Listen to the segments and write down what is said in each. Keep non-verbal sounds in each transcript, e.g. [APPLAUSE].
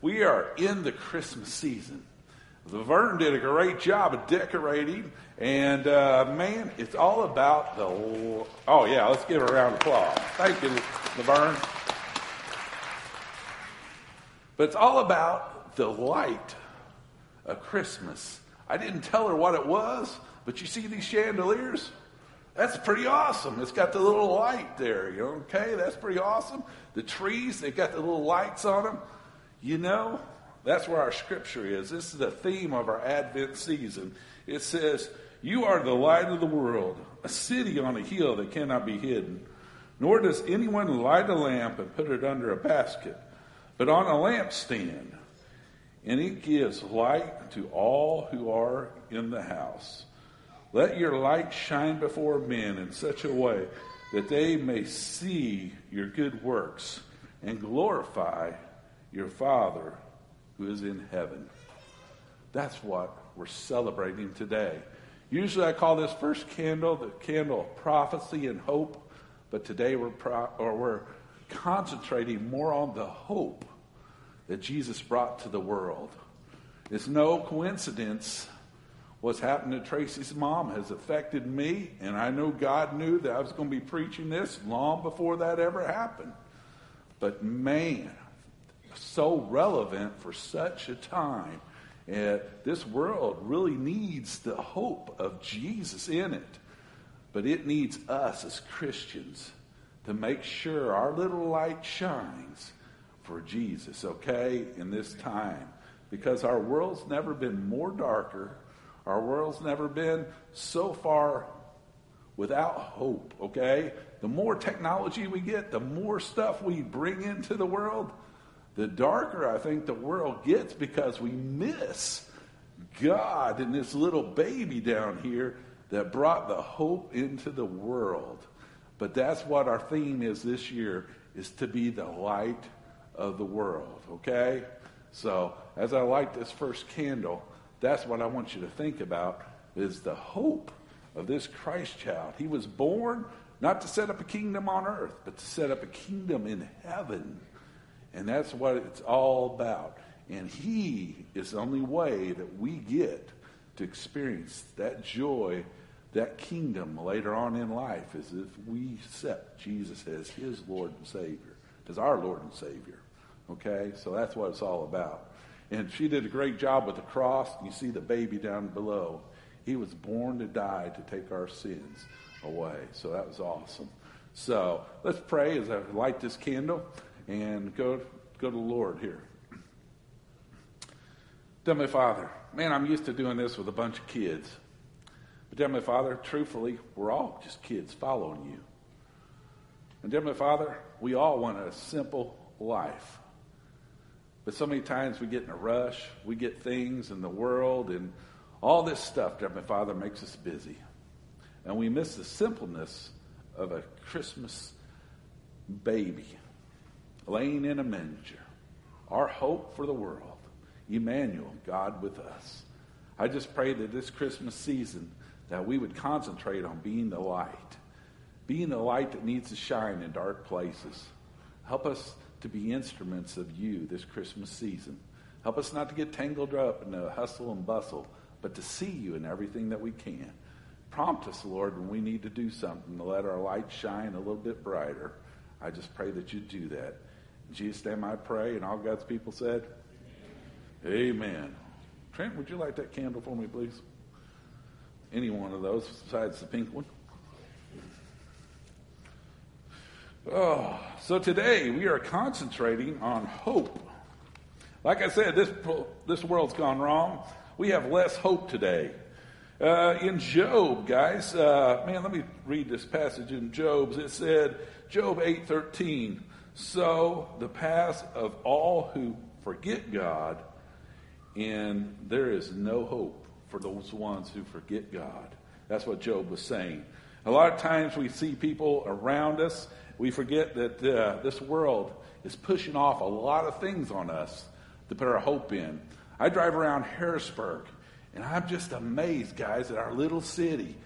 We are in the Christmas season. Laverne did a great job of decorating, and uh, man, it's all about the. Oh yeah, let's give her a round of applause. Thank you, Laverne. But it's all about the light of Christmas. I didn't tell her what it was, but you see these chandeliers? That's pretty awesome. It's got the little light there, you know, okay? That's pretty awesome. The trees, they've got the little lights on them. You know, that's where our scripture is. This is the theme of our Advent season. It says, You are the light of the world, a city on a hill that cannot be hidden. Nor does anyone light a lamp and put it under a basket, but on a lampstand, and it gives light to all who are in the house. Let your light shine before men in such a way that they may see your good works and glorify your Father who is in heaven. That's what we're celebrating today. Usually I call this first candle the candle of prophecy and hope, but today we're, pro- or we're concentrating more on the hope that Jesus brought to the world. It's no coincidence what's happened to Tracy's mom has affected me, and I know God knew that I was going to be preaching this long before that ever happened. But man, so relevant for such a time. And this world really needs the hope of Jesus in it. But it needs us as Christians to make sure our little light shines for Jesus, okay, in this time. Because our world's never been more darker. Our world's never been so far without hope, okay? The more technology we get, the more stuff we bring into the world, the darker I think the world gets because we miss God and this little baby down here that brought the hope into the world. But that's what our theme is this year is to be the light of the world, okay? So, as I light this first candle, that's what I want you to think about is the hope of this Christ child. He was born not to set up a kingdom on earth, but to set up a kingdom in heaven. And that's what it's all about. And He is the only way that we get to experience that joy, that kingdom later on in life, is if we accept Jesus as His Lord and Savior, as our Lord and Savior. Okay? So that's what it's all about. And she did a great job with the cross. You see the baby down below. He was born to die to take our sins away. So that was awesome. So let's pray as I light this candle and go, go to the Lord here. My Father, man, I'm used to doing this with a bunch of kids. But my Father, truthfully, we're all just kids following you. And my Father, we all want a simple life. But so many times we get in a rush, we get things in the world, and all this stuff, my Father, makes us busy. And we miss the simpleness of a Christmas baby laying in a manger, our hope for the world. Emmanuel, God with us. I just pray that this Christmas season that we would concentrate on being the light, being the light that needs to shine in dark places. Help us to be instruments of you this Christmas season. Help us not to get tangled up in the hustle and bustle, but to see you in everything that we can. Prompt us, Lord, when we need to do something to let our light shine a little bit brighter. I just pray that you do that. In Jesus' name I pray, and all God's people said, Amen. Amen. Trent, would you light that candle for me, please? Any one of those besides the pink one? Oh, so today we are concentrating on hope. Like I said, this, this world's gone wrong. We have less hope today. Uh, in Job, guys, uh, man, let me read this passage in Job's. It said, Job eight 8:13. So the path of all who forget God, and there is no hope for those ones who forget God. That's what Job was saying. A lot of times we see people around us, we forget that uh, this world is pushing off a lot of things on us to put our hope in. I drive around Harrisburg, and I'm just amazed, guys, at our little city.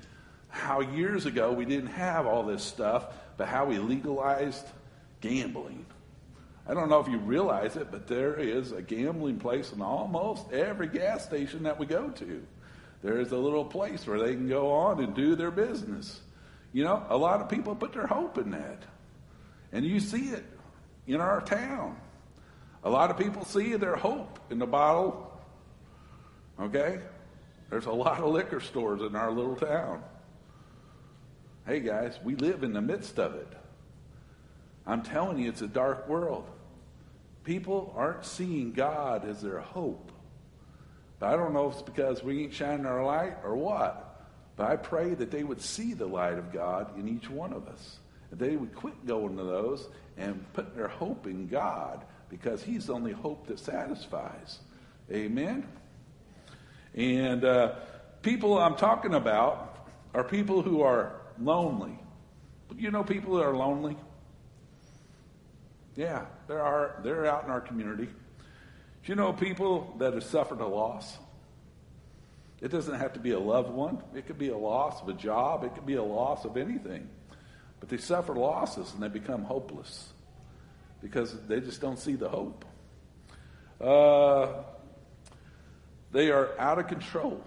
How years ago we didn't have all this stuff, but how we legalized gambling. I don't know if you realize it, but there is a gambling place in almost every gas station that we go to. There is a little place where they can go on and do their business. You know, a lot of people put their hope in that. And you see it in our town. A lot of people see their hope in the bottle. Okay? There's a lot of liquor stores in our little town. Hey guys, we live in the midst of it. I'm telling you, it's a dark world. People aren't seeing God as their hope. But I don't know if it's because we ain't shining our light or what. But I pray that they would see the light of God in each one of us. That they would quit going to those and put their hope in God because He's the only hope that satisfies. Amen? And uh, people I'm talking about are people who are lonely. You know people that are lonely? Yeah, there are. They're out in our community. Do you know people that have suffered a loss? It doesn't have to be a loved one. It could be a loss of a job. It could be a loss of anything. But they suffer losses and they become hopeless because they just don't see the hope. Uh, they are out of control.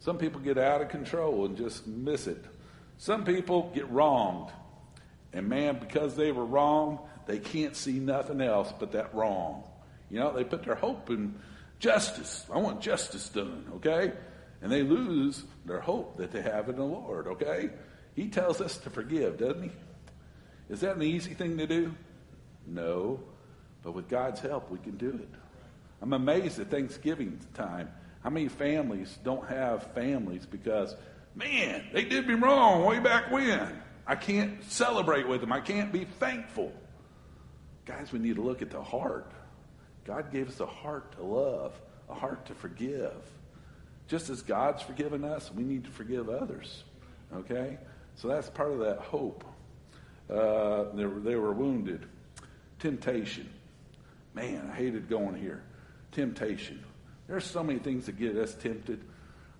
Some people get out of control and just miss it. Some people get wronged. And man, because they were wrong, they can't see nothing else but that wrong. You know, they put their hope in justice. I want justice done, okay? And they lose their hope that they have in the Lord, okay? He tells us to forgive, doesn't he? Is that an easy thing to do? No. But with God's help, we can do it. I'm amazed at Thanksgiving time how many families don't have families because, man, they did me wrong way back when. I can't celebrate with them. I can't be thankful. Guys, we need to look at the heart. God gave us a heart to love, a heart to forgive. Just as God's forgiven us, we need to forgive others. Okay? So that's part of that hope. Uh, they, were, they were wounded. Temptation. Man, I hated going here. Temptation. There's so many things that get us tempted.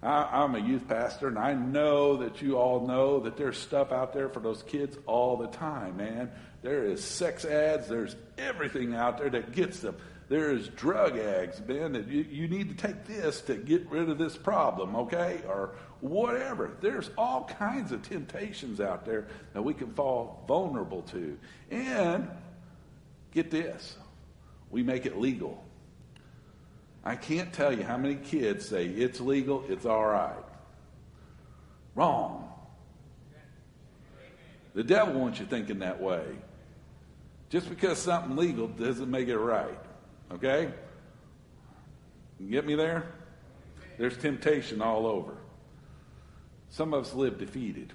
I, am a youth pastor, and I know that you all know that there's stuff out there for those kids all the time, man. There is sex ads, there's everything out there that gets them. There is drug ads, man, that you, you need to take this to get rid of this problem, okay? Or whatever. There's all kinds of temptations out there that we can fall vulnerable to. And get this we make it legal. I can't tell you how many kids say it's legal, it's all right. Wrong. The devil wants you thinking that way. Just because something legal doesn't make it right. Okay? You get me there? There's temptation all over. Some of us live defeated.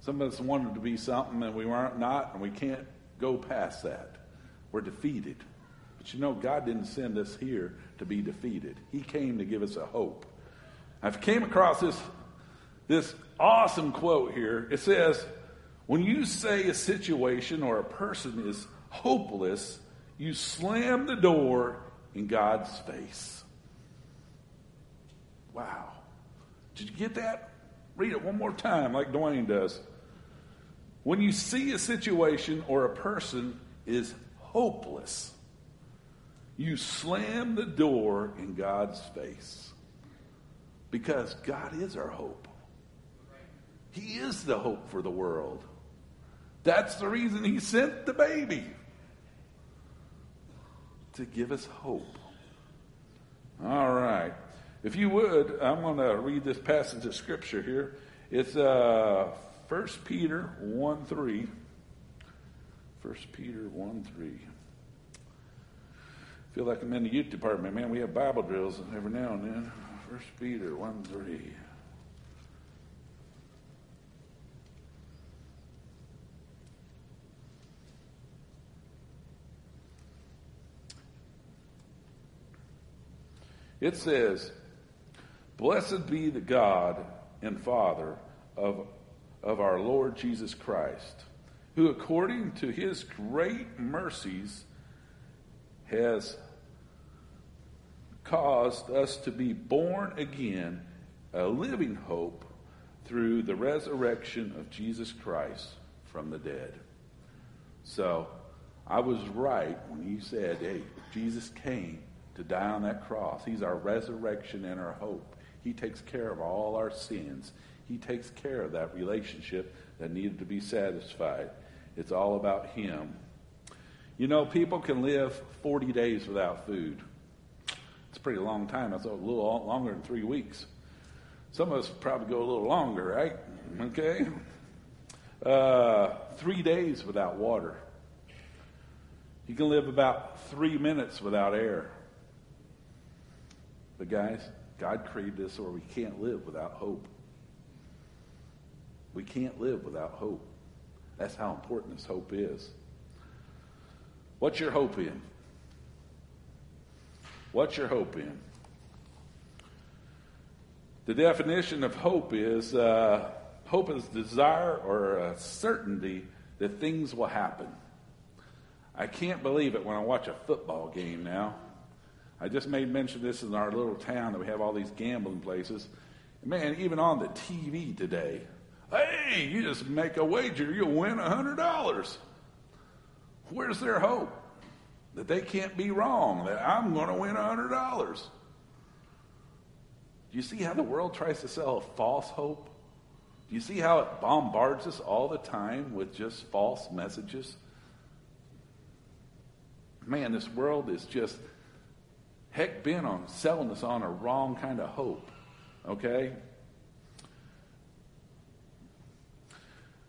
Some of us wanted to be something and we weren't not, and we can't go past that. We're defeated. But you know, God didn't send us here to be defeated. He came to give us a hope. I've came across this, this awesome quote here. It says, When you say a situation or a person is hopeless, you slam the door in God's face. Wow. Did you get that? Read it one more time, like Dwayne does. When you see a situation or a person is hopeless, you slam the door in God's face because God is our hope. He is the hope for the world. That's the reason He sent the baby to give us hope. All right. If you would, I'm going to read this passage of Scripture here. It's uh, 1 Peter 1 3. 1 Peter 1 3 feel like I'm in the youth department, man. We have Bible drills every now and then. First Peter 1 3. It says, Blessed be the God and Father of, of our Lord Jesus Christ, who according to his great mercies has caused us to be born again, a living hope through the resurrection of Jesus Christ from the dead. So, I was right when he said, hey, Jesus came to die on that cross. He's our resurrection and our hope. He takes care of all our sins. He takes care of that relationship that needed to be satisfied. It's all about Him. You know, people can live 40 days without food. It's a pretty long time. That's a little longer than three weeks. Some of us probably go a little longer, right? Okay? Uh, three days without water. You can live about three minutes without air. But, guys, God created us where we can't live without hope. We can't live without hope. That's how important this hope is. What's your hope in? What's your hope in? The definition of hope is uh, hope is desire or a certainty that things will happen. I can't believe it when I watch a football game now. I just made mention this in our little town that we have all these gambling places. Man, even on the TV today, hey, you just make a wager, you'll win a $100. Where's their hope? That they can't be wrong, that I'm going to win a $100. Do you see how the world tries to sell a false hope? Do you see how it bombards us all the time with just false messages? Man, this world is just heck bent on selling us on a wrong kind of hope. Okay?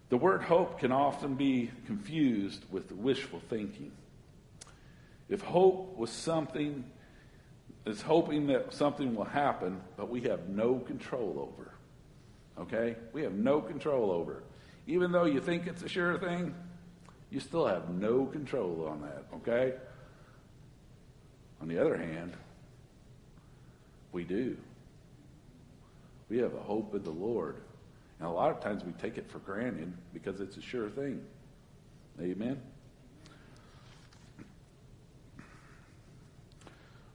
The word hope can often be confused with wishful thinking. If hope was something, is hoping that something will happen, but we have no control over. Okay? We have no control over. Even though you think it's a sure thing, you still have no control on that. Okay? On the other hand, we do. We have a hope in the Lord and a lot of times we take it for granted because it's a sure thing. Amen?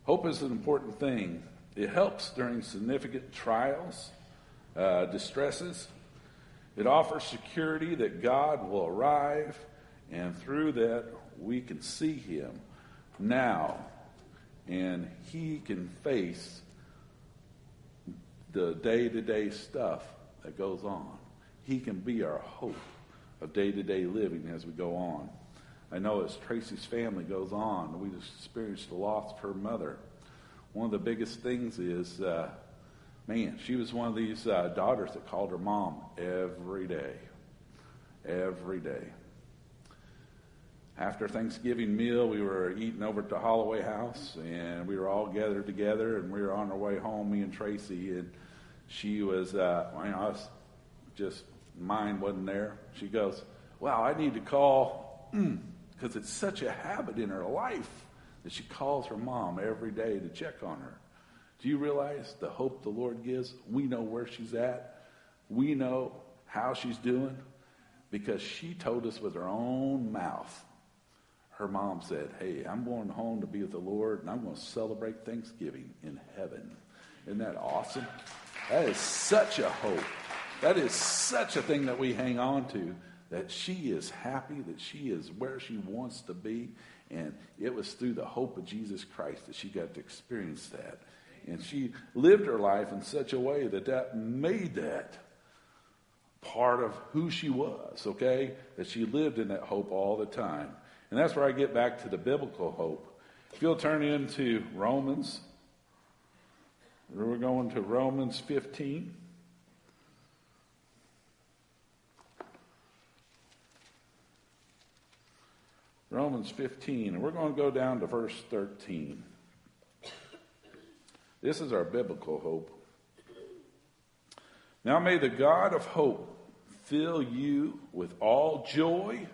Hope is an important thing. It helps during significant trials, uh, distresses. It offers security that God will arrive, and through that, we can see Him now, and He can face the day to day stuff that goes on. He can be our hope of day to day living as we go on. I know as Tracy's family goes on, we just experienced the loss of her mother. One of the biggest things is, uh, man, she was one of these uh, daughters that called her mom every day. Every day. After Thanksgiving meal, we were eating over at the Holloway house, and we were all gathered together, and we were on our way home, me and Tracy, and she was, uh, you know, I was just, mine wasn't there. She goes, wow, I need to call, [CLEARS THROAT] because it's such a habit in her life that she calls her mom every day to check on her. Do you realize the hope the Lord gives? We know where she's at. We know how she's doing because she told us with her own mouth. Her mom said, Hey, I'm going home to be with the Lord and I'm going to celebrate Thanksgiving in heaven. Isn't that awesome? That is such a hope. That is such a thing that we hang on to. That she is happy, that she is where she wants to be. And it was through the hope of Jesus Christ that she got to experience that. And she lived her life in such a way that that made that part of who she was, okay? That she lived in that hope all the time. And that's where I get back to the biblical hope. If you'll turn into Romans we're going to Romans 15. Romans 15, and we're going to go down to verse 13. This is our biblical hope. Now may the God of hope fill you with all joy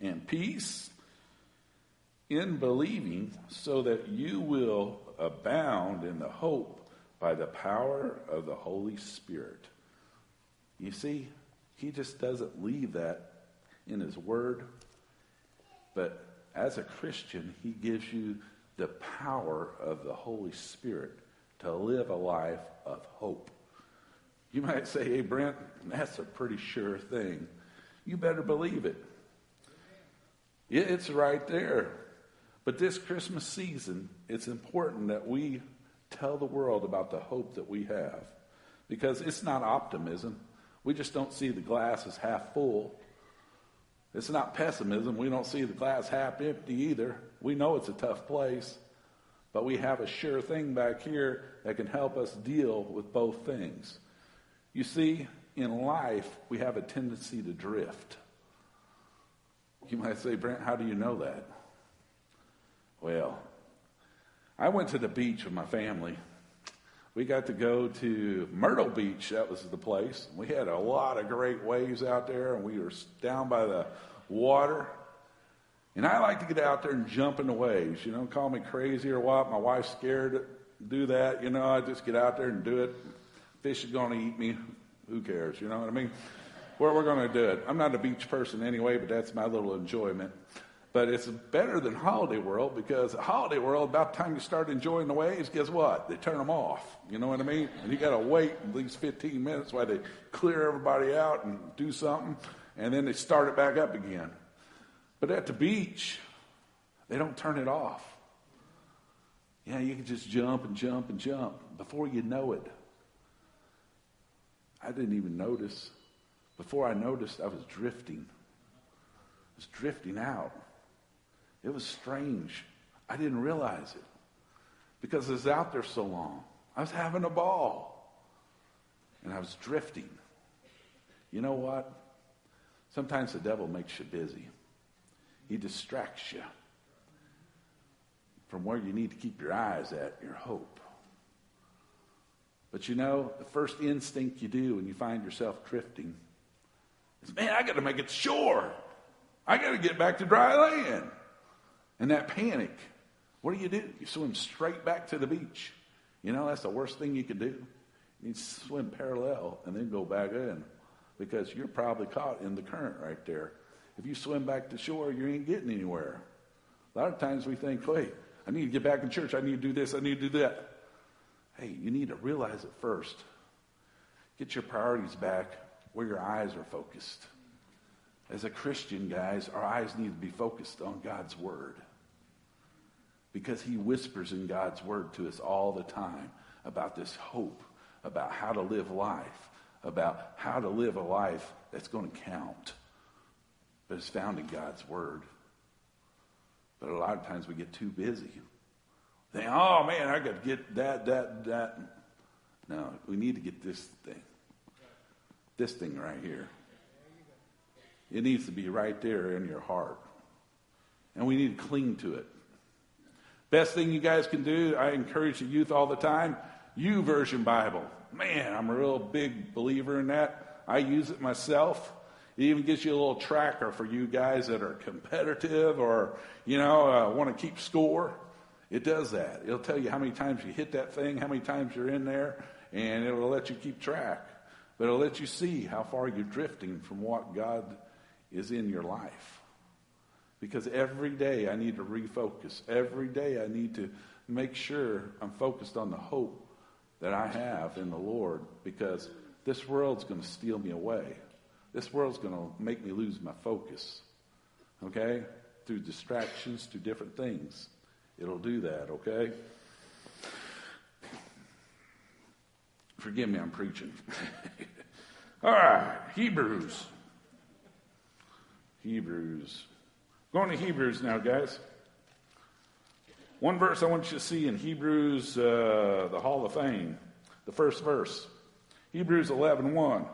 and peace in believing, so that you will abound in the hope by the power of the Holy Spirit. You see, he just doesn't leave that in his word, but as a Christian, he gives you the power of the Holy Spirit to live a life of hope. You might say, hey, Brent, that's a pretty sure thing. You better believe it. It's right there. But this Christmas season, it's important that we tell the world about the hope that we have. Because it's not optimism. We just don't see the glass as half full. It's not pessimism. We don't see the glass half empty either. We know it's a tough place. But we have a sure thing back here that can help us deal with both things. You see, in life, we have a tendency to drift. You might say, Brent, how do you know that? Well, I went to the beach with my family. We got to go to Myrtle Beach. That was the place. We had a lot of great waves out there, and we were down by the water. And I like to get out there and jump in the waves. You know, call me crazy or what. My wife's scared to do that. You know, I just get out there and do it. Fish is going to eat me. Who cares? You know what I mean? Where we're going to do it. I'm not a beach person anyway, but that's my little enjoyment. But it's better than Holiday World because Holiday World, about the time you start enjoying the waves, guess what? They turn them off. You know what I mean? And you got to wait at least 15 minutes while they clear everybody out and do something, and then they start it back up again. But at the beach, they don't turn it off. Yeah, you can just jump and jump and jump. Before you know it, I didn't even notice. Before I noticed, I was drifting. I was drifting out. It was strange. I didn't realize it because I was out there so long. I was having a ball and I was drifting. You know what? Sometimes the devil makes you busy. He distracts you from where you need to keep your eyes at, your hope. But you know, the first instinct you do when you find yourself drifting is, man, I got to make it shore. I got to get back to dry land. And that panic, what do you do? You swim straight back to the beach. You know, that's the worst thing you can do. You swim parallel and then go back in because you're probably caught in the current right there. If you swim back to shore, you ain't getting anywhere. A lot of times we think, wait, I need to get back in church. I need to do this. I need to do that. Hey, you need to realize it first. Get your priorities back where your eyes are focused. As a Christian, guys, our eyes need to be focused on God's Word. Because He whispers in God's Word to us all the time about this hope, about how to live life, about how to live a life that's going to count but it's found in God's Word. But a lot of times we get too busy. Think, oh man, I got to get that, that, that. No, we need to get this thing. This thing right here. It needs to be right there in your heart. And we need to cling to it. Best thing you guys can do, I encourage the youth all the time, U YouVersion Bible. Man, I'm a real big believer in that. I use it myself. It even gives you a little tracker for you guys that are competitive or, you know, uh, want to keep score. It does that. It'll tell you how many times you hit that thing, how many times you're in there, and it'll let you keep track. But it'll let you see how far you're drifting from what God is in your life. Because every day I need to refocus. Every day I need to make sure I'm focused on the hope that I have in the Lord because this world's going to steal me away. This world's going to make me lose my focus. Okay? Through distractions, through different things. It'll do that, okay? Forgive me, I'm preaching. [LAUGHS] All right, Hebrews. Hebrews. Going to Hebrews now, guys. One verse I want you to see in Hebrews, uh, the Hall of Fame, the first verse. Hebrews 11 1.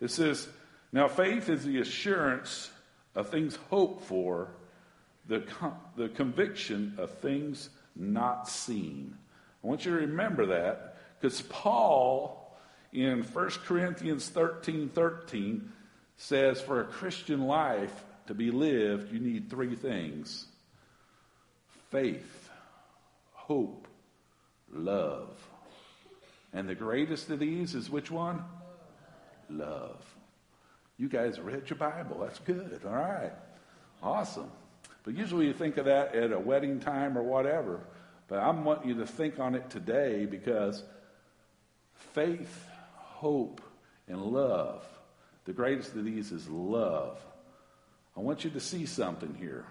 It says, now, faith is the assurance of things hoped for, the, the conviction of things not seen. I want you to remember that because Paul in 1 Corinthians 13 13 says, For a Christian life to be lived, you need three things faith, hope, love. And the greatest of these is which one? Love. You guys read your Bible. That's good. All right. Awesome. But usually you think of that at a wedding time or whatever. But I want you to think on it today because faith, hope, and love, the greatest of these is love. I want you to see something here.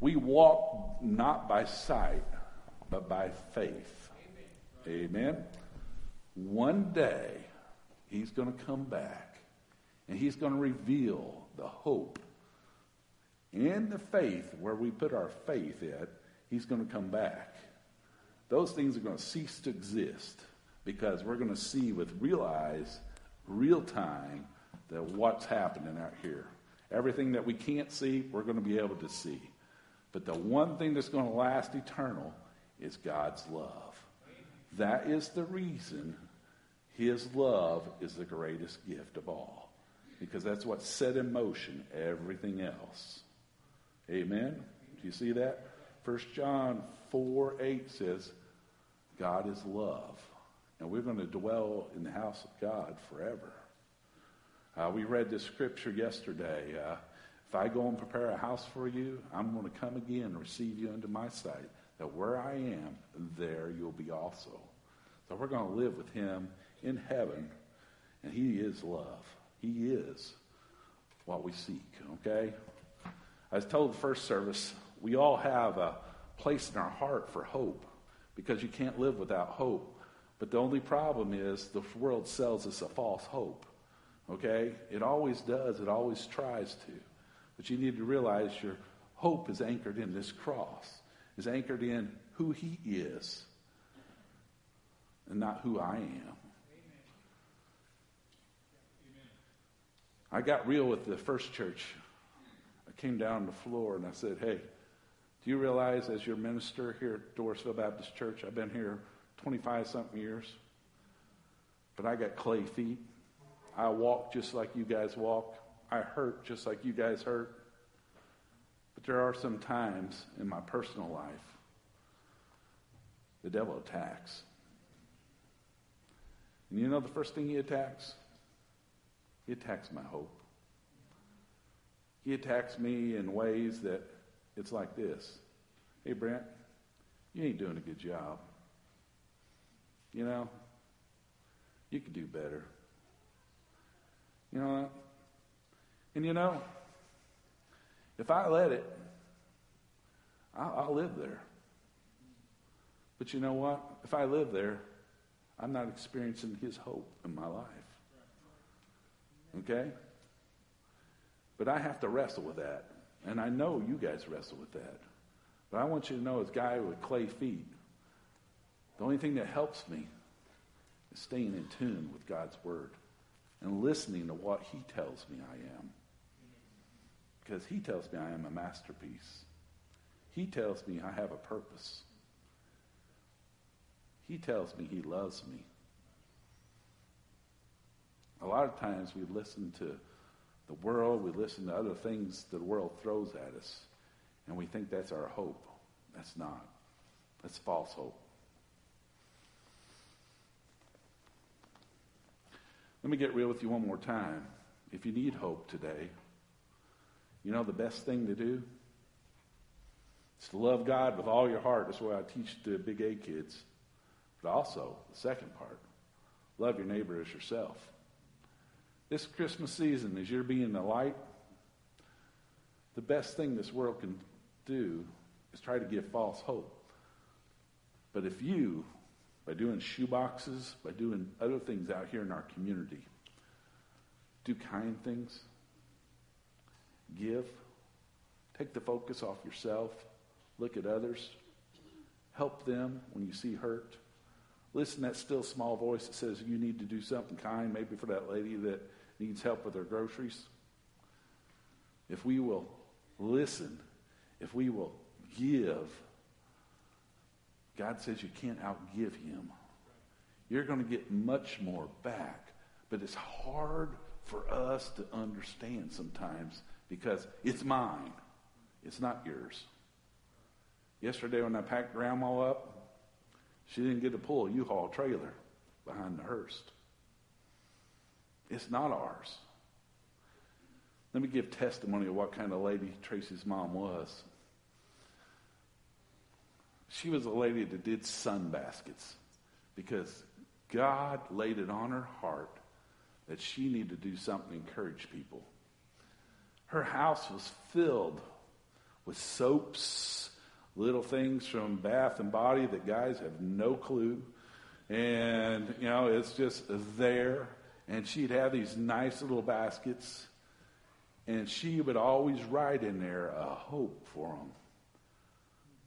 We walk not by sight, but by faith. Amen. Amen. One day, he's going to come back and he's going to reveal the hope and the faith where we put our faith in. He's going to come back. Those things are going to cease to exist because we're going to see with real eyes, real time, that what's happening out here. Everything that we can't see, we're going to be able to see. But the one thing that's going to last eternal is God's love. That is the reason his love is the greatest gift of all. Because that's what set in motion everything else. Amen? Do you see that? 1 John 4 8 says, God is love. And we're going to dwell in the house of God forever. Uh, we read this scripture yesterday. Uh, if I go and prepare a house for you, I'm going to come again and receive you into my sight. That where I am, there you'll be also. So we're going to live with him in heaven, and he is love. He is what we seek, okay? I was told the first service, we all have a place in our heart for hope because you can't live without hope. But the only problem is the world sells us a false hope. Okay? It always does, it always tries to. But you need to realize your hope is anchored in this cross, is anchored in who He is, and not who I am. I got real with the first church. I came down the floor and I said, Hey, do you realize as your minister here at Dorrisville Baptist Church, I've been here 25 something years, but I got clay feet. I walk just like you guys walk. I hurt just like you guys hurt. But there are some times in my personal life the devil attacks. And you know the first thing he attacks? He attacks my hope. He attacks me in ways that it's like this. Hey, Brent, you ain't doing a good job. You know, you could do better. You know, and you know, if I let it, I'll, I'll live there. But you know what? If I live there, I'm not experiencing His hope in my life. Okay? But I have to wrestle with that. And I know you guys wrestle with that. But I want you to know, as a guy with clay feet, the only thing that helps me is staying in tune with God's Word and listening to what He tells me I am. Because He tells me I am a masterpiece. He tells me I have a purpose. He tells me He loves me. A lot of times we listen to the world, we listen to other things that the world throws at us, and we think that's our hope. That's not. That's false hope. Let me get real with you one more time. If you need hope today, you know the best thing to do? It's to love God with all your heart. That's what I teach the big A kids. But also, the second part, love your neighbor as yourself. This Christmas season, as you're being the light, the best thing this world can do is try to give false hope. But if you, by doing shoeboxes, by doing other things out here in our community, do kind things, give, take the focus off yourself, look at others, help them when you see hurt. Listen that still small voice that says you need to do something kind, maybe for that lady that needs help with her groceries. If we will listen, if we will give, God says you can't outgive him. You're going to get much more back. But it's hard for us to understand sometimes because it's mine. It's not yours. Yesterday when I packed grandma up, she didn't get to pull a U-Haul trailer behind the hearse. It's not ours. Let me give testimony of what kind of lady Tracy's mom was. She was a lady that did sun baskets because God laid it on her heart that she needed to do something to encourage people. Her house was filled with soaps, little things from Bath and Body that guys have no clue. And, you know, it's just there. And she'd have these nice little baskets. And she would always write in there a hope for them.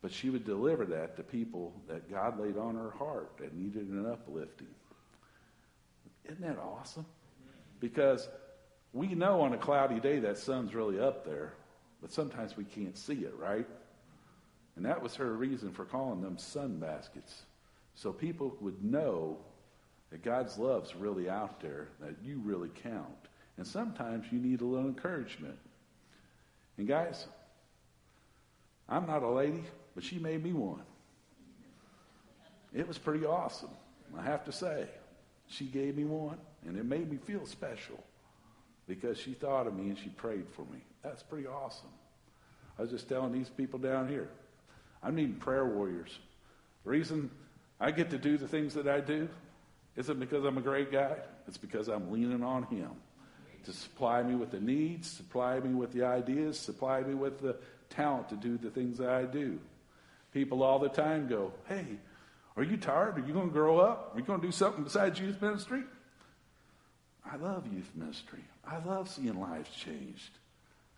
But she would deliver that to people that God laid on her heart that needed an uplifting. Isn't that awesome? Because we know on a cloudy day that sun's really up there, but sometimes we can't see it, right? And that was her reason for calling them sun baskets. So people would know that God's love's really out there, that you really count. And sometimes you need a little encouragement. And guys, I'm not a lady, but she made me one. It was pretty awesome, I have to say. She gave me one, and it made me feel special because she thought of me and she prayed for me. That's pretty awesome. I was just telling these people down here, I'm needing prayer warriors. The reason I get to do the things that I do isn't because I'm a great guy, it's because I'm leaning on Him to supply me with the needs, supply me with the ideas, supply me with the talent to do the things that I do. People all the time go, Hey, are you tired? Are you going to grow up? Are you going to do something besides youth ministry? I love youth ministry. I love seeing lives changed.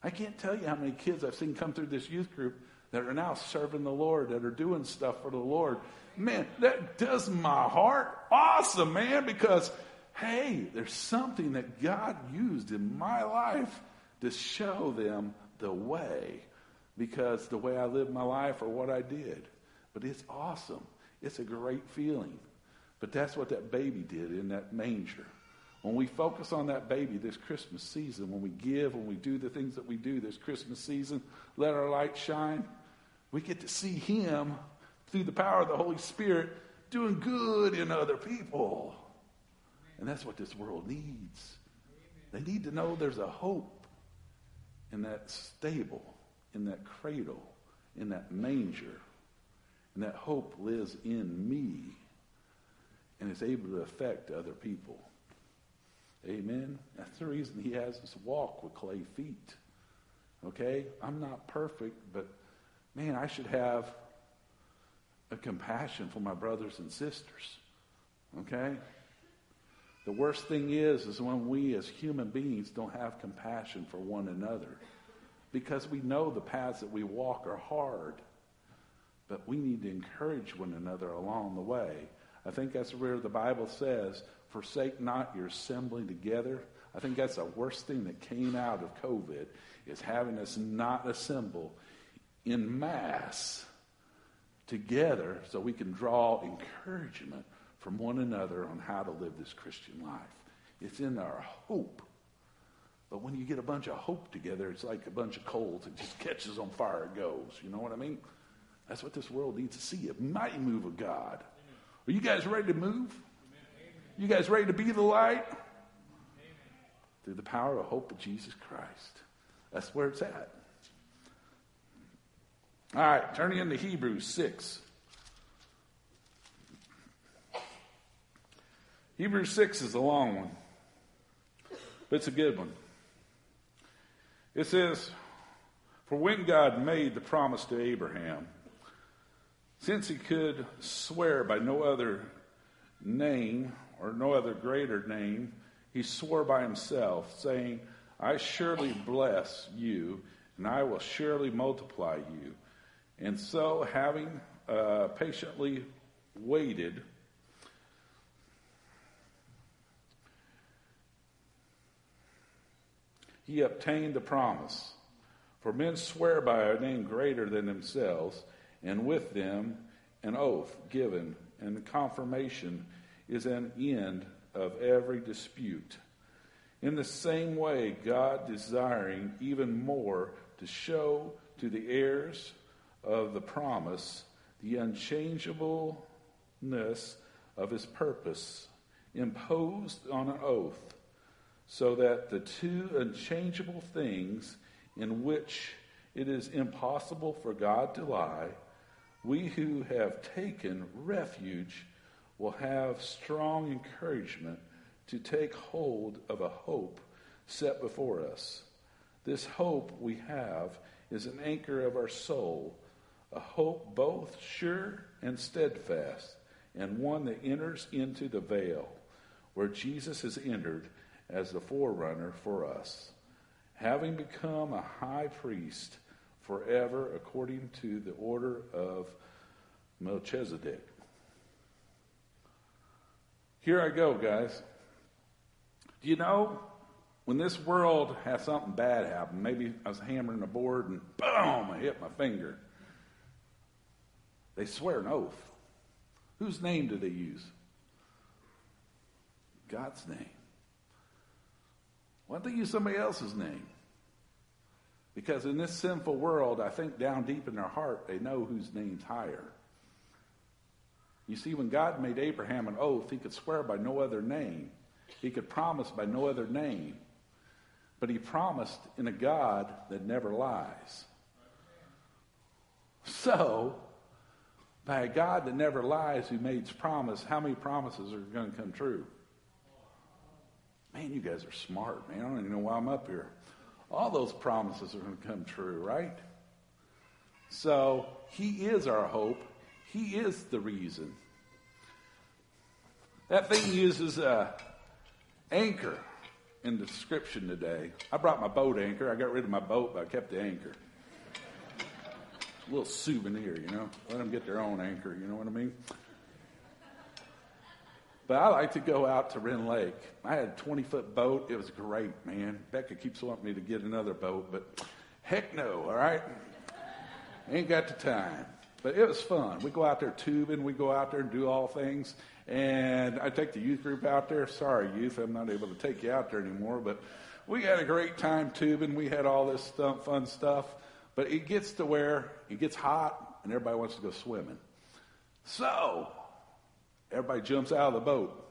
I can't tell you how many kids I've seen come through this youth group that are now serving the Lord, that are doing stuff for the Lord. Man, that does my heart awesome, man, because, hey, there's something that God used in my life to show them the way because the way I lived my life or what I did. But it's awesome. It's a great feeling. But that's what that baby did in that manger. When we focus on that baby this Christmas season, when we give, when we do the things that we do this Christmas season, let our light shine, we get to see Him through the power of the Holy Spirit doing good in other people. And that's what this world needs. They need to know there's a hope in that stable, in that cradle, in that manger. And that hope lives in me and is able to affect other people. Amen. That's the reason he has us walk with clay feet. Okay? I'm not perfect, but man, I should have a compassion for my brothers and sisters. Okay? The worst thing is is when we as human beings don't have compassion for one another because we know the paths that we walk are hard. But we need to encourage one another along the way. I think that's where the Bible says, forsake not your assembling together. I think that's the worst thing that came out of COVID is having us not assemble in mass together so we can draw encouragement from one another on how to live this Christian life. It's in our hope. But when you get a bunch of hope together, it's like a bunch of coals. It just [LAUGHS] catches on fire and goes. You know what I mean? That's what this world needs to see a mighty move of God. Are you guys ready to move? You guys ready to be the light? Through the power of hope of Jesus Christ. That's where it's at. All right, turning into Hebrews 6. Hebrews 6 is a long one, but it's a good one. It says, For when God made the promise to Abraham, since he could swear by no other name or no other greater name, he swore by himself, saying, I surely bless you, and I will surely multiply you. And so, having uh, patiently waited, he obtained the promise. For men swear by a name greater than themselves, and with them an oath given, and the confirmation is an end of every dispute. In the same way, God desiring even more to show to the heirs of the promise the unchangeableness of his purpose, imposed on an oath, so that the two unchangeable things in which it is impossible for God to lie, we who have taken refuge will have strong encouragement to take hold of a hope set before us. This hope we have is an anchor of our soul, a hope both sure and steadfast, and one that enters into the veil, where Jesus has entered as the forerunner for us, having become a high priest forever according to the order of Melchizedek. Here I go, guys. Do you know when this world has something bad happen? Maybe I was hammering a board and boom, I hit my finger. They swear an oath. Whose name do they use? God's name. Why don't they use somebody else's name? Because in this sinful world, I think down deep in their heart, they know whose name's higher. You see, when God made Abraham an oath, he could swear by no other name. He could promise by no other name. But he promised in a God that never lies. So, by a God that never lies who made promise, how many promises are going to come true? Man, you guys are smart, man. I don't even know why I'm up here. All those promises are going to come true, right? So, he is our hope. He is the reason. That thing uses a anchor in the description today. I brought my boat anchor. I got rid of my boat, but I kept the anchor. A little souvenir, you know. Let them get their own anchor, you know what I mean? But I like to go out to Rend Lake. I had a 20 foot boat. It was great, man. Becca keeps wanting me to get another boat, but heck no, all right? Ain't got the time. But it was fun. We go out there tubing, we go out there and do all things. And I take the youth group out there. Sorry, youth, I'm not able to take you out there anymore, but we had a great time tubing. We had all this fun stuff. But it gets to where it gets hot and everybody wants to go swimming. So, everybody jumps out of the boat.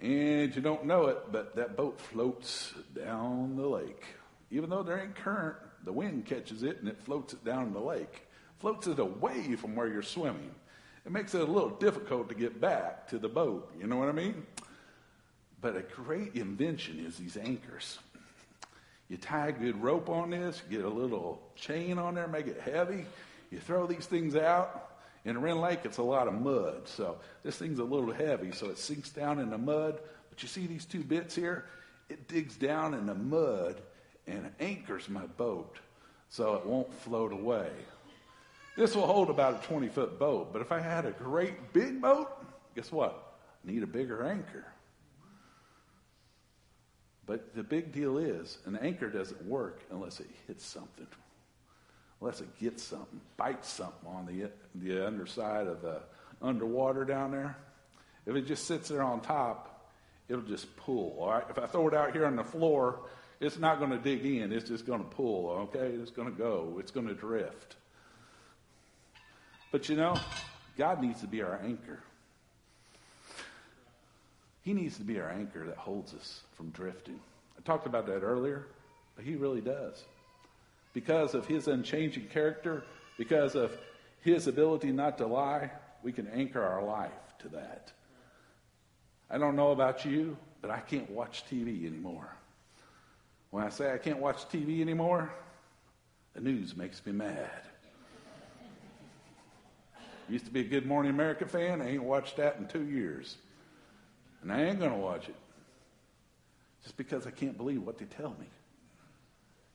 And you don't know it, but that boat floats down the lake. Even though there ain't current, the wind catches it and it floats it down the lake floats it away from where you're swimming. It makes it a little difficult to get back to the boat. You know what I mean? But a great invention is these anchors. You tie a good rope on this, get a little chain on there, make it heavy. You throw these things out. In a Rend Lake, it's a lot of mud, so this thing's a little heavy, so it sinks down in the mud. But you see these two bits here? It digs down in the mud and anchors my boat so it won't float away. This will hold about a 20 foot boat, but if I had a great big boat, guess what? I need a bigger anchor. But the big deal is an anchor doesn't work unless it hits something, unless it gets something, bites something on the, the underside of the underwater down there. If it just sits there on top, it'll just pull. All right. If I throw it out here on the floor, it's not going to dig in. It's just going to pull. Okay. It's going to go. It's going to drift. But you know, God needs to be our anchor. He needs to be our anchor that holds us from drifting. I talked about that earlier, but He really does. Because of His unchanging character, because of His ability not to lie, we can anchor our life to that. I don't know about you, but I can't watch TV anymore. When I say I can't watch TV anymore, the news makes me mad. [LAUGHS] Used to be a Good Morning America fan. I ain't watched that in two years. And I ain't going to watch it. Just because I can't believe what they tell me.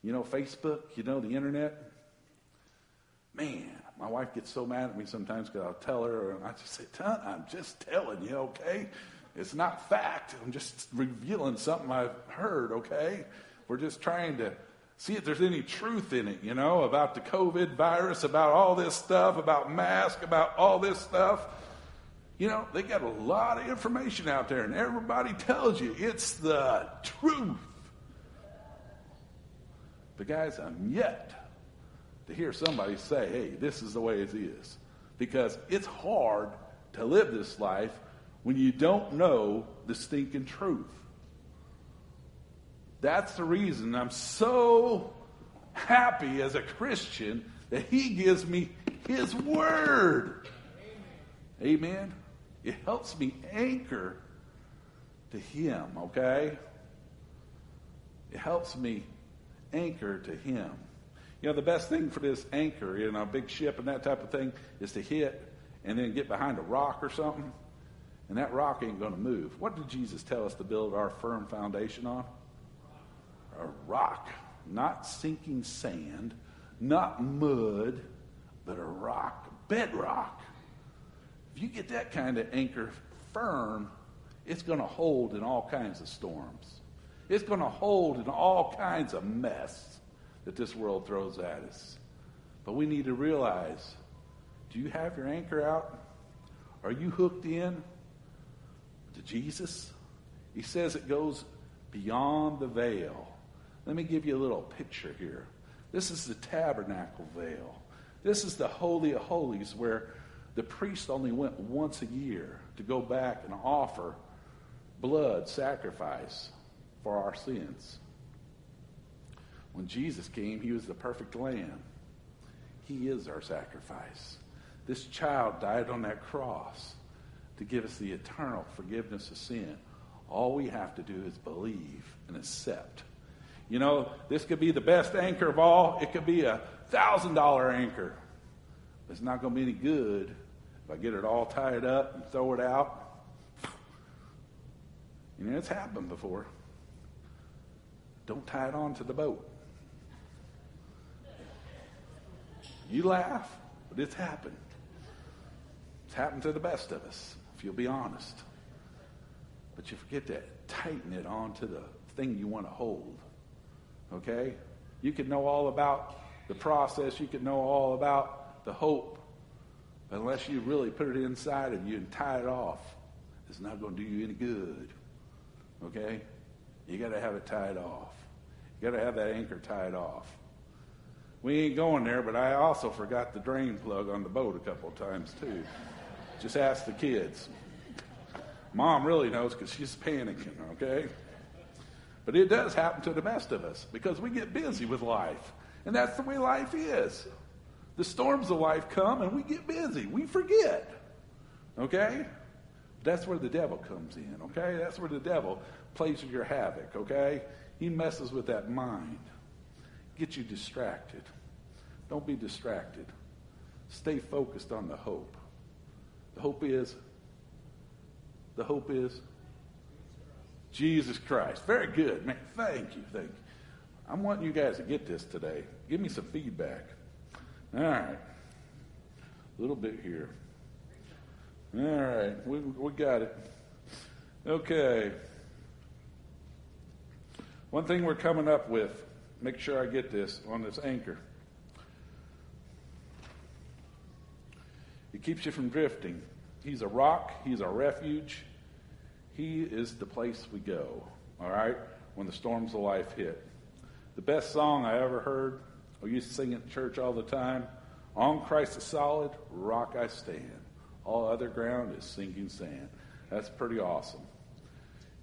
You know, Facebook, you know, the internet. Man, my wife gets so mad at me sometimes because I'll tell her, and I just say, I'm just telling you, okay? It's not fact. I'm just revealing something I've heard, okay? We're just trying to see if there's any truth in it, you know, about the COVID virus, about all this stuff, about masks, about all this stuff. You know, they got a lot of information out there, and everybody tells you it's the truth. But, guys, I'm yet to hear somebody say, hey, this is the way it is. Because it's hard to live this life when you don't know the stinking truth. That's the reason I'm so happy as a Christian that He gives me His Word. Amen. It helps me anchor to Him, okay? It helps me anchor to Him. You know, the best thing for this anchor in a big ship and that type of thing is to hit and then get behind a rock or something, and that rock ain't going to move. What did Jesus tell us to build our firm foundation on? A rock, not sinking sand, not mud, but a rock, bedrock. If you get that kind of anchor firm, it's going to hold in all kinds of storms. It's going to hold in all kinds of mess that this world throws at us. But we need to realize do you have your anchor out? Are you hooked in to Jesus? He says it goes beyond the veil. Let me give you a little picture here. This is the tabernacle veil. This is the Holy of Holies where the priest only went once a year to go back and offer blood sacrifice for our sins. When Jesus came, he was the perfect lamb. He is our sacrifice. This child died on that cross to give us the eternal forgiveness of sin. All we have to do is believe and accept. You know, this could be the best anchor of all. It could be a thousand dollar anchor. It's not going to be any good if I get it all tied up and throw it out. You know, it's happened before. Don't tie it on to the boat. You laugh, but it's happened. It's happened to the best of us, if you'll be honest. But you forget to tighten it onto the thing you want to hold. Okay? You can know all about the process, you can know all about the hope, but unless you really put it inside of you and tie it off, it's not going to do you any good. Okay? You got to have it tied off. You got to have that anchor tied off. We ain't going there, but I also forgot the drain plug on the boat a couple of times too. Just ask the kids. Mom really knows because she's panicking, okay? But it does happen to the best of us because we get busy with life. And that's the way life is. The storms of life come and we get busy. We forget. Okay? That's where the devil comes in, okay? That's where the devil plays with your havoc, okay? He messes with that mind, gets you distracted. Don't be distracted. Stay focused on the hope. The hope is, the hope is Jesus Christ. Very good, man. Thank you, thank you. I'm wanting you guys to get this today. Give me some feedback. All right. A little bit here. All right, we, we got it. Okay. One thing we're coming up with, make sure I get this on this anchor. It keeps you from drifting. He's a rock, he's a refuge. He is the place we go, all right, when the storms of life hit. The best song I ever heard, we used to sing it in church all the time On Christ the solid, rock I stand. All other ground is sinking sand. That's pretty awesome.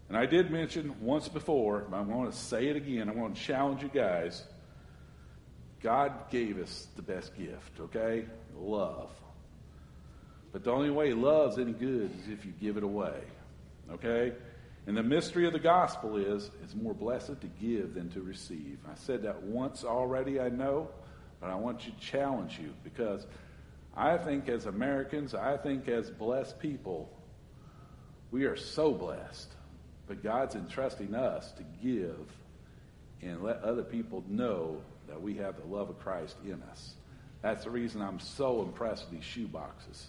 And I did mention once before, but I'm going to say it again. I'm going to challenge you guys. God gave us the best gift, okay? Love. But the only way love's any good is if you give it away, okay? And the mystery of the gospel is it's more blessed to give than to receive. I said that once already, I know, but I want to challenge you because I think as Americans, I think as blessed people, we are so blessed. But God's entrusting us to give and let other people know that we have the love of Christ in us. That's the reason I'm so impressed with these shoe boxes.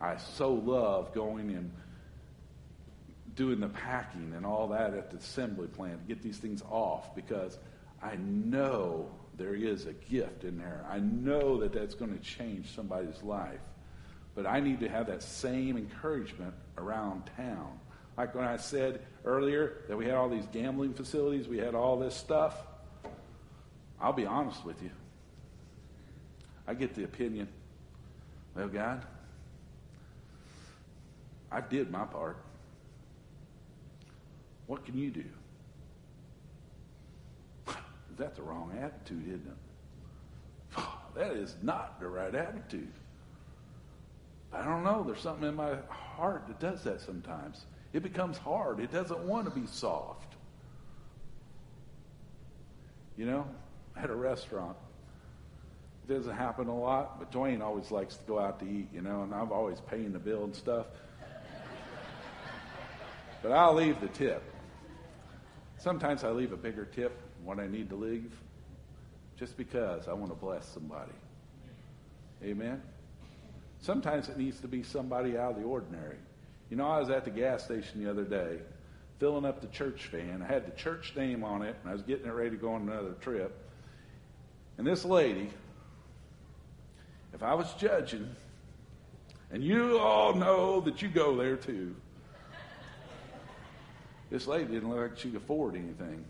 I so love going and doing the packing and all that at the assembly plant to get these things off because I know there is a gift in there. I know that that's going to change somebody's life. But I need to have that same encouragement around town. Like when I said earlier that we had all these gambling facilities, we had all this stuff. I'll be honest with you. I get the opinion, well, God, I did my part. What can you do? That's the wrong attitude, isn't it? [SIGHS] That is not the right attitude. I don't know. There's something in my heart that does that sometimes. It becomes hard. It doesn't want to be soft. You know, at a restaurant it doesn't happen a lot, but Dwayne always likes to go out to eat, you know, and I'm always paying the bill and stuff. but I'll leave the tip. Sometimes I leave a bigger tip when I need to leave, just because I want to bless somebody. Amen? Sometimes it needs to be somebody out of the ordinary. You know, I was at the gas station the other day filling up the church van. I had the church name on it, and I was getting it ready to go on another trip. And this lady, if I was judging, and you all know that you go there too, this lady didn't look like she could afford anything.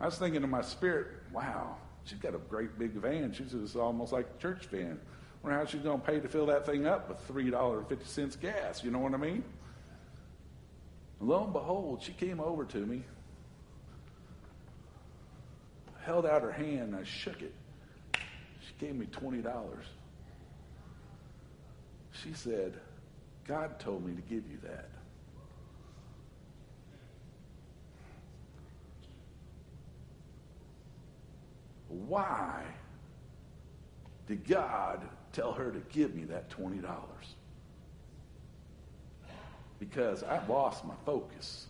I was thinking in my spirit, wow, she's got a great big van. She's almost like a church van. I wonder how she's going to pay to fill that thing up with $3.50 gas. You know what I mean? Lo and behold, she came over to me, held out her hand, and I shook it. She gave me $20. She said, God told me to give you that. Why did God tell her to give me that $20? Because I lost my focus.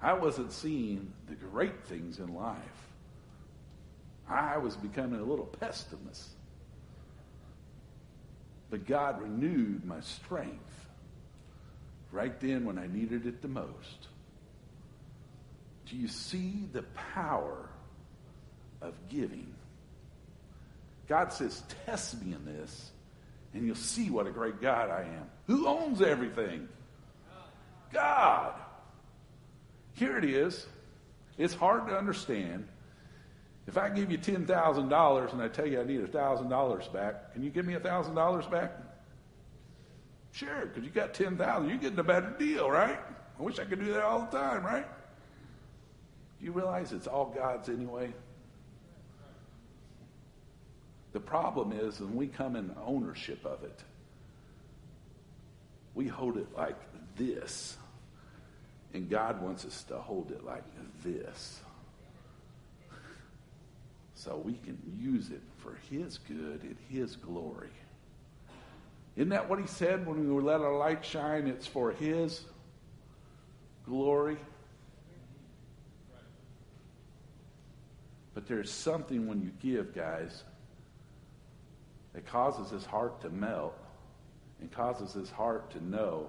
I wasn't seeing the great things in life. I was becoming a little pessimist. But God renewed my strength right then when I needed it the most. Do you see the power of giving. God says, Test me in this, and you'll see what a great God I am. Who owns everything? God. Here it is. It's hard to understand. If I give you $10,000 and I tell you I need $1,000 back, can you give me $1,000 back? Sure, because you got 10000 You're getting a better deal, right? I wish I could do that all the time, right? You realize it's all God's anyway? The problem is when we come in ownership of it, we hold it like this. And God wants us to hold it like this. So we can use it for His good and His glory. Isn't that what He said when we let our light shine? It's for His glory. But there's something when you give, guys, it causes his heart to melt and causes his heart to know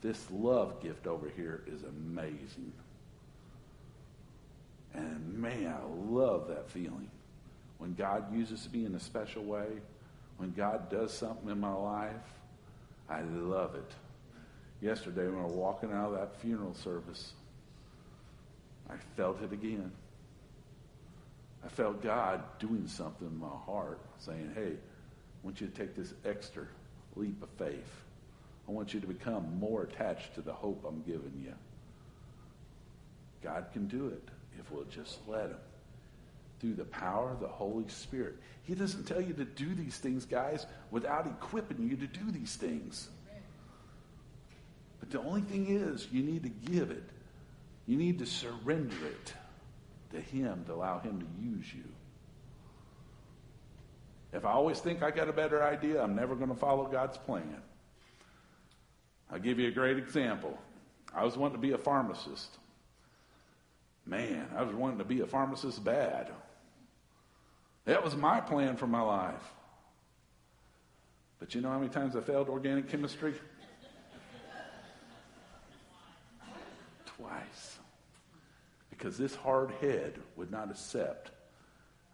this love gift over here is amazing. And man, I love that feeling. When God uses me in a special way, when God does something in my life, I love it. Yesterday, when I was walking out of that funeral service, I felt it again. I felt God doing something in my heart, saying, hey, I want you to take this extra leap of faith. I want you to become more attached to the hope I'm giving you. God can do it if we'll just let him. Through the power of the Holy Spirit. He doesn't tell you to do these things, guys, without equipping you to do these things. But the only thing is, you need to give it. You need to surrender it to Him to allow Him to use you. If I always think I got a better idea, I'm never going to follow God's plan. I'll give you a great example. I was wanting to be a pharmacist. Man, I was wanting to be a pharmacist bad. That was my plan for my life. But you know how many times I failed organic chemistry? Twice. Because this hard head would not accept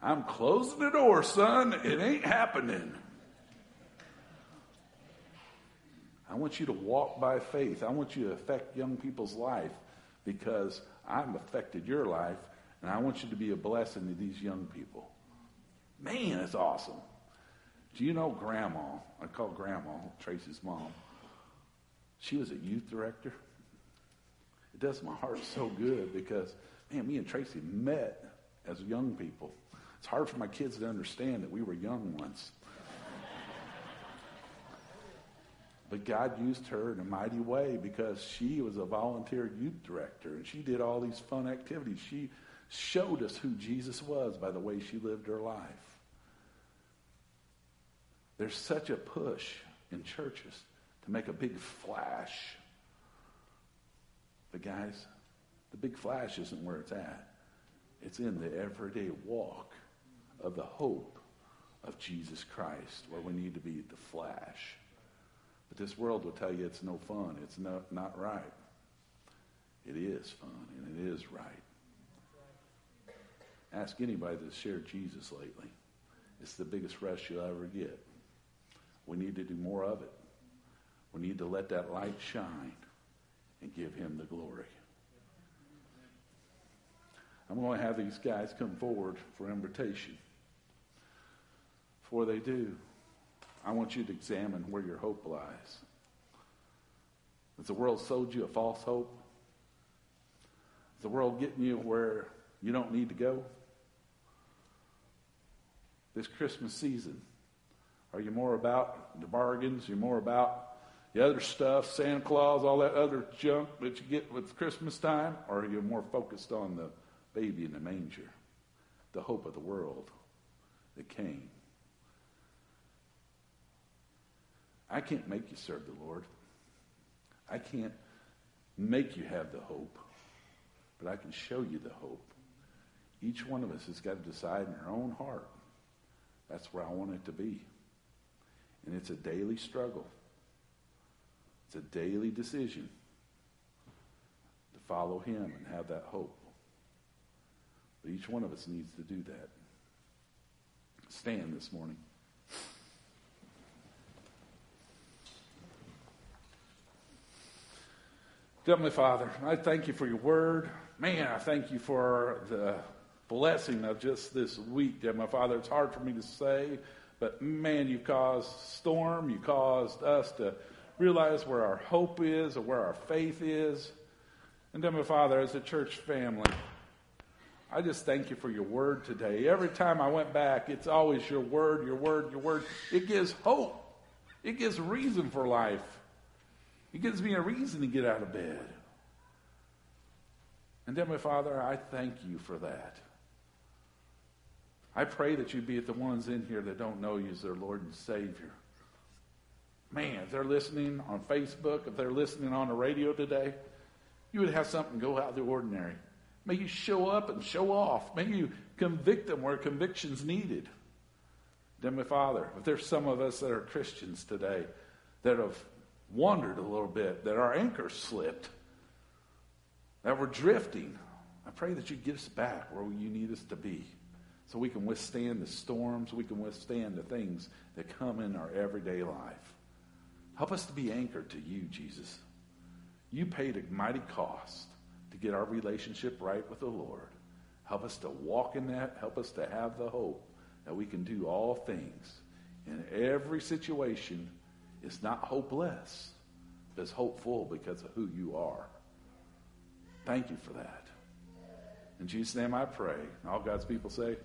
I'm closing the door, son. It ain't happening. I want you to walk by faith. I want you to affect young people's life because I've affected your life, and I want you to be a blessing to these young people. Man, it's awesome. Do you know Grandma? I call Grandma Tracy's mom. She was a youth director. It does my heart so good because, man, me and Tracy met as young people. It's hard for my kids to understand that we were young once. but God used her in a mighty way because she was a volunteer youth director and she did all these fun activities. She showed us who Jesus was by the way she lived her life. There's such a push in churches to make a big flash. But guys, the big flash isn't where it's at. It's in the everyday walk of the hope of Jesus Christ, where we need to be the flash. But this world will tell you it's no fun. It's not, not right. It is fun and it is right. Ask anybody that's shared Jesus lately. It's the biggest rush you'll ever get. We need to do more of it. We need to let that light shine and give him the glory. I'm going to have these guys come forward for invitation. Before they do, I want you to examine where your hope lies. Has the world sold you a false hope? Is the world getting you where you don't need to go? This Christmas season, are you more about the bargains? You're more about the other stuff, Santa Claus, all that other junk that you get with Christmas time? Or are you more focused on the baby in the manger, the hope of the world that came? I can't make you serve the Lord. I can't make you have the hope, but I can show you the hope. Each one of us has got to decide in our own heart. That's where I want it to be. And it's a daily struggle. It's a daily decision to follow him and have that hope. But each one of us needs to do that. Stand this morning. Heavenly Father, I thank you for your word. Man, I thank you for the blessing of just this week, dear my Father. It's hard for me to say, but man, you caused storm. You caused us to realize where our hope is or where our faith is. And Heavenly Father, as a church family, I just thank you for your word today. Every time I went back, it's always your word, your word, your word. It gives hope. It gives reason for life. It gives me a reason to get out of bed. And then, my Father, I thank you for that. I pray that you be at the ones in here that don't know you as their Lord and Savior. Man, if they're listening on Facebook, if they're listening on the radio today, you would have something go out of the ordinary. May you show up and show off. May you convict them where conviction's needed. Then, my Father, if there's some of us that are Christians today that have wandered a little bit, that our anchor slipped, that we're drifting. I pray that you get us back where you need us to be so we can withstand the storms, we can withstand the things that come in our everyday life. Help us to be anchored to you, Jesus. You paid a mighty cost to get our relationship right with the Lord. Help us to walk in that. Help us to have the hope that we can do all things in every situation it's not hopeless, it's hopeful because of who you are. Thank you for that. In Jesus' name I pray. All God's people say,